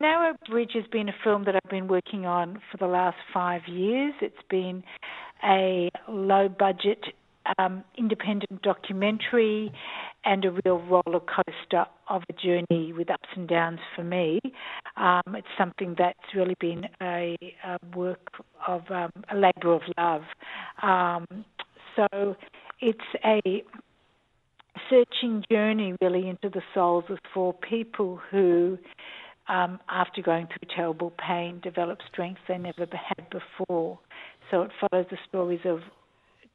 Narrow Bridge has been a film that I've been working on for the last five years. It's been a low budget um, independent documentary and a real roller coaster of a journey with ups and downs for me. Um, it's something that's really been a, a work of um, a labour of love. Um, so it's a searching journey really into the souls of four people who, um, after going through terrible pain, develop strength they never had before. So it follows the stories of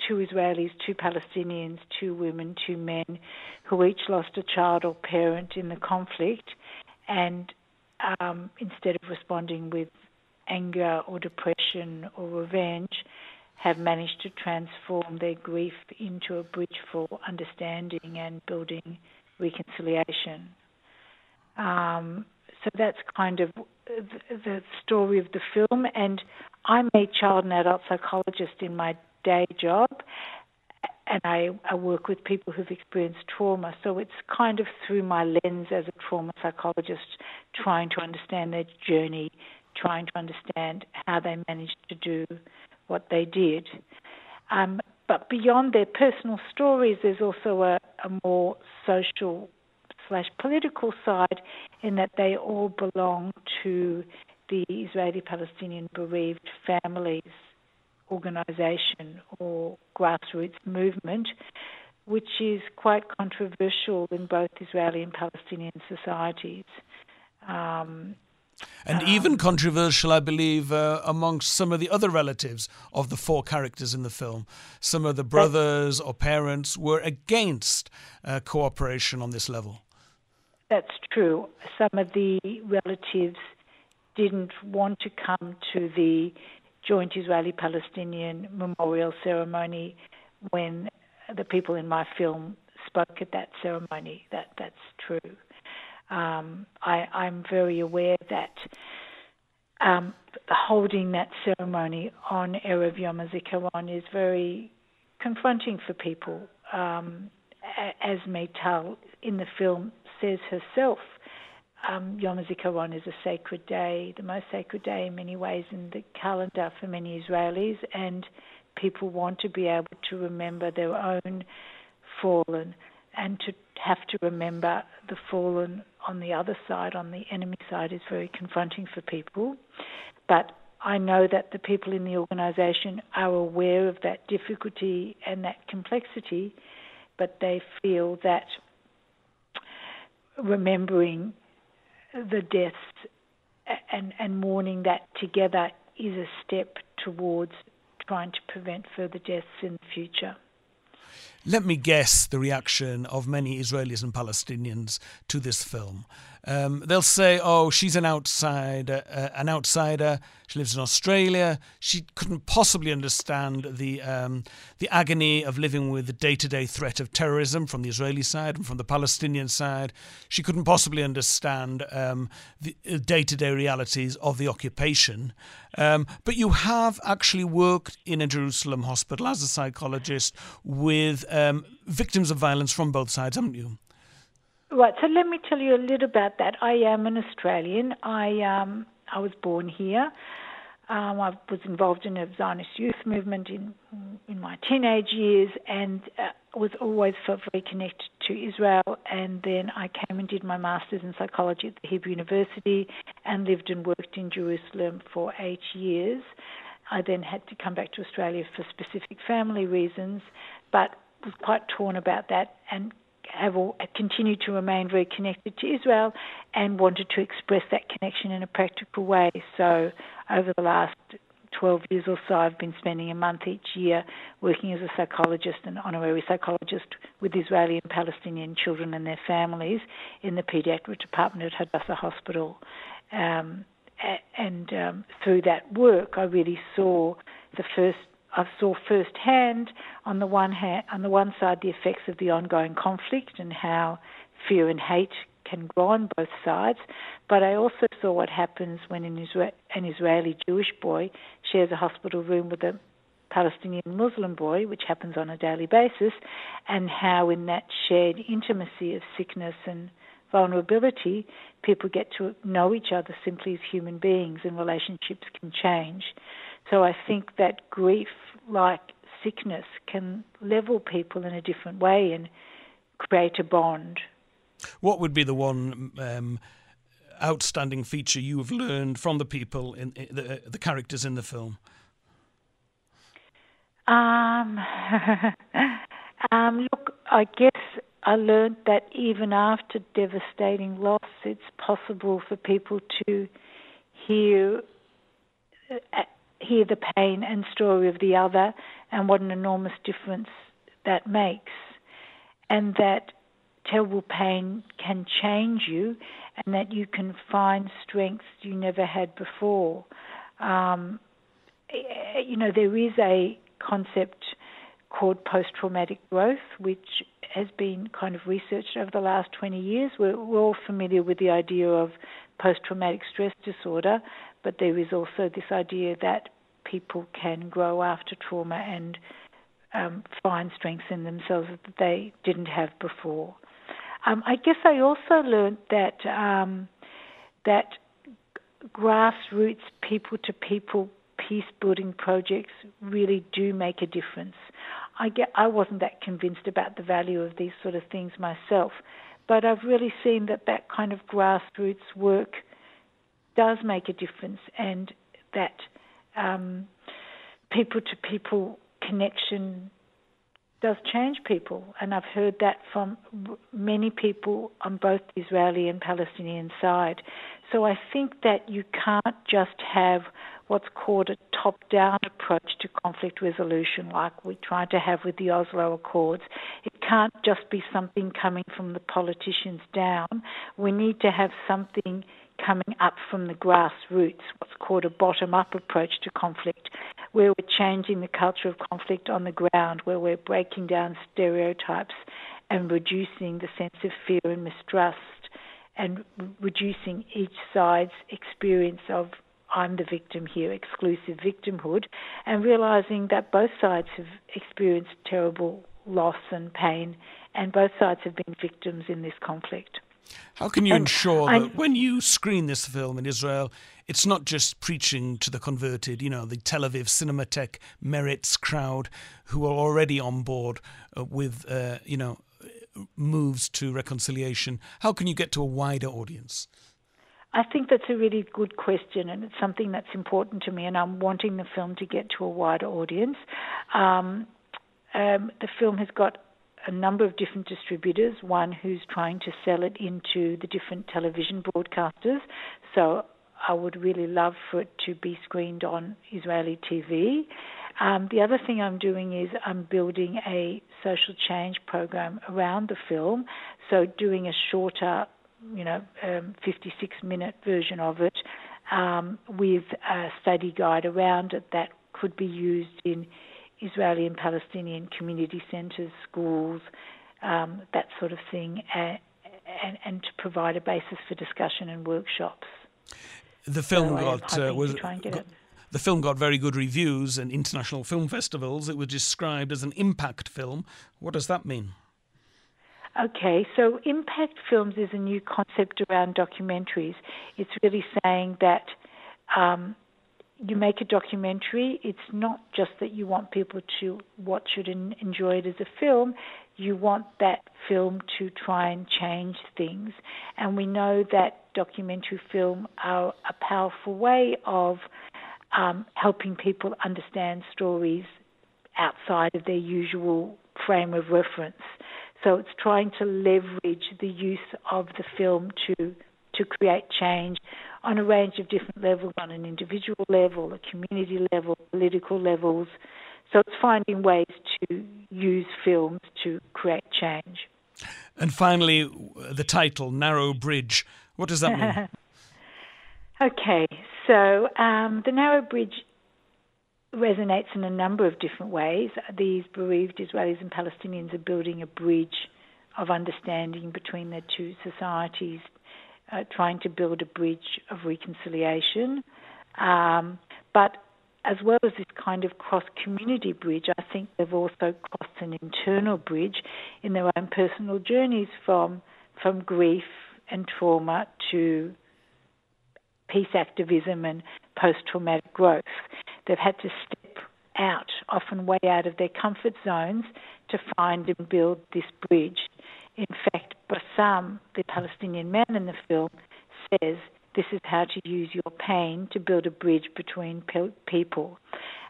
two Israelis, two Palestinians, two women, two men, who each lost a child or parent in the conflict, and um, instead of responding with anger or depression or revenge, have managed to transform their grief into a bridge for understanding and building reconciliation. Um, so that's kind of the story of the film. And I'm a child and adult psychologist in my day job, and I, I work with people who've experienced trauma. So it's kind of through my lens as a trauma psychologist, trying to understand their journey, trying to understand how they managed to do what they did. Um, but beyond their personal stories, there's also a, a more social slash political side in that they all belong to the Israeli Palestinian bereaved families organization or grassroots movement, which is quite controversial in both Israeli and Palestinian societies. Um, and um, even controversial, I believe, uh, amongst some of the other relatives of the four characters in the film. Some of the brothers or parents were against uh, cooperation on this level. That's true. Some of the relatives didn't want to come to the joint Israeli Palestinian memorial ceremony when the people in my film spoke at that ceremony. That that's true. Um, I, I'm very aware that um, holding that ceremony on Erev Yom HaZikaron is very confronting for people. Um, as Meytal in the film says herself, um, Yom HaZikaron is a sacred day, the most sacred day in many ways in the calendar for many Israelis, and people want to be able to remember their own fallen and to have to remember the fallen on the other side, on the enemy side, is very confronting for people. But I know that the people in the organisation are aware of that difficulty and that complexity, but they feel that remembering the deaths and, and mourning that together is a step towards trying to prevent further deaths in the future. Let me guess the reaction of many Israelis and Palestinians to this film. Um, they'll say, "Oh, she's an outsider, uh, an outsider. She lives in Australia. She couldn't possibly understand the um, the agony of living with the day-to-day threat of terrorism from the Israeli side and from the Palestinian side. She couldn't possibly understand um, the uh, day-to-day realities of the occupation." Um, but you have actually worked in a Jerusalem hospital as a psychologist with um, victims of violence from both sides, haven't you? Right. So let me tell you a little about that. I am an Australian. I um, I was born here. Um, I was involved in a Zionist youth movement in in my teenage years, and uh, was always felt very connected to Israel. And then I came and did my masters in psychology at the Hebrew University, and lived and worked in Jerusalem for eight years. I then had to come back to Australia for specific family reasons, but was quite torn about that and have continued to remain very connected to Israel and wanted to express that connection in a practical way. So over the last 12 years or so, I've been spending a month each year working as a psychologist and honorary psychologist with Israeli and Palestinian children and their families in the pediatric department at Hadassah Hospital. Um, and um, through that work, I really saw the first I saw firsthand on the one hand, on the one side, the effects of the ongoing conflict and how fear and hate can grow on both sides. But I also saw what happens when an, Isra- an Israeli Jewish boy shares a hospital room with a Palestinian Muslim boy, which happens on a daily basis, and how in that shared intimacy of sickness and vulnerability, people get to know each other simply as human beings and relationships can change. So I think that grief, like sickness, can level people in a different way and create a bond. What would be the one um, outstanding feature you have learned from the people in, in the, the characters in the film? Um, um, look, I guess I learned that even after devastating loss, it's possible for people to hear uh, hear the pain and story of the other, and what an enormous difference that makes, and that terrible pain can change you, and that you can find strengths you never had before. Um, you know, there is a concept called post traumatic growth, which has been kind of researched over the last 20 years. We're, we're all familiar with the idea of post traumatic stress disorder, but there is also this idea that people can grow after trauma and um, find strengths in themselves that they didn't have before. Um, I guess I also learned that um, that grassroots, people to people peace building projects really do make a difference. I get I wasn't that convinced about the value of these sort of things myself, but I've really seen that that kind of grassroots work does make a difference, and that um, people to people connection does change people, and I've heard that from many people on both the Israeli and Palestinian side. So I think that you can't just have what's called a top down approach to conflict resolution, like we tried to have with the Oslo Accords. It can't just be something coming from the politicians down. We need to have something coming up from the grassroots, what's called a bottom up approach to conflict, where we're changing the culture of conflict on the ground, where we're breaking down stereotypes and reducing the sense of fear and mistrust and reducing each side's experience of I'm the victim here, exclusive victimhood, and realizing that both sides have experienced terrible loss and pain, and both sides have been victims in this conflict. How can you and ensure that when you screen this film in Israel, it's not just preaching to the converted, you know, the Tel Aviv Cinematheque Meretz crowd who are already on board uh, with, uh, you know, moves to reconciliation? How can you get to a wider audience? I think that's a really good question, and it's something that's important to me, and I'm wanting the film to get to a wider audience. Um, um, the film has got a number of different distributors, one who's trying to sell it into the different television broadcasters. So I would really love for it to be screened on Israeli TV. Um, the other thing I'm doing is I'm building a social change program around the film, so doing a shorter you know, um, 56 minute version of it um, with a study guide around it that could be used in Israeli and Palestinian community centres, schools, um, that sort of thing, and, and, and, to provide a basis for discussion and workshops. The film so got uh, was got, the film got very good reviews and international film festivals. It was described as an impact film. What does that mean? Okay, so impact films is a new concept around documentaries. It's really saying that um, you make a documentary. It's not just that you want people to watch it and enjoy it as a film. You want that film to try and change things. And we know that documentary film are a powerful way of um, helping people understand stories outside of their usual frame of reference. So it's trying to leverage the use of the film to to create change on a range of different levels, on an individual level, a community level, political levels. So it's finding ways to use films to create change. And finally, the title, Narrow Bridge. What does that mean? okay, so um, the Narrow Bridge resonates in a number of different ways. These bereaved Israelis and Palestinians are building a bridge of understanding between their two societies, uh, trying to build a bridge of reconciliation. Um, but as well as this kind of cross community bridge, I think they've also crossed an internal bridge in their own personal journeys from from grief and trauma to peace activism and post traumatic growth. They've had to step out, often way out of their comfort zones, to find and build this bridge. In fact, Bassam, the Palestinian man in the film, says this is how to use your pain to build a bridge between pe- people.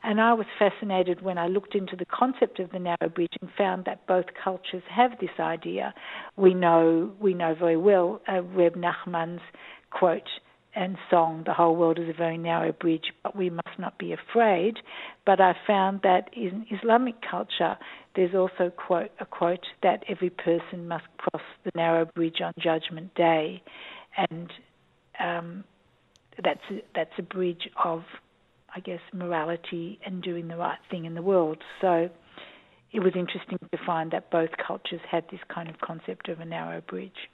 And I was fascinated when I looked into the concept of the narrow bridge and found that both cultures have this idea. We know we know very well uh, Reb Nachman's quote and song, "The whole world is a very narrow bridge, but we must not be afraid." But I found that in Islamic culture, there's also quote a quote that every person must cross the narrow bridge on Judgment Day, and um, that's a, that's a bridge of, I guess, morality and doing the right thing in the world. So it was interesting to find that both cultures had this kind of concept of a narrow bridge.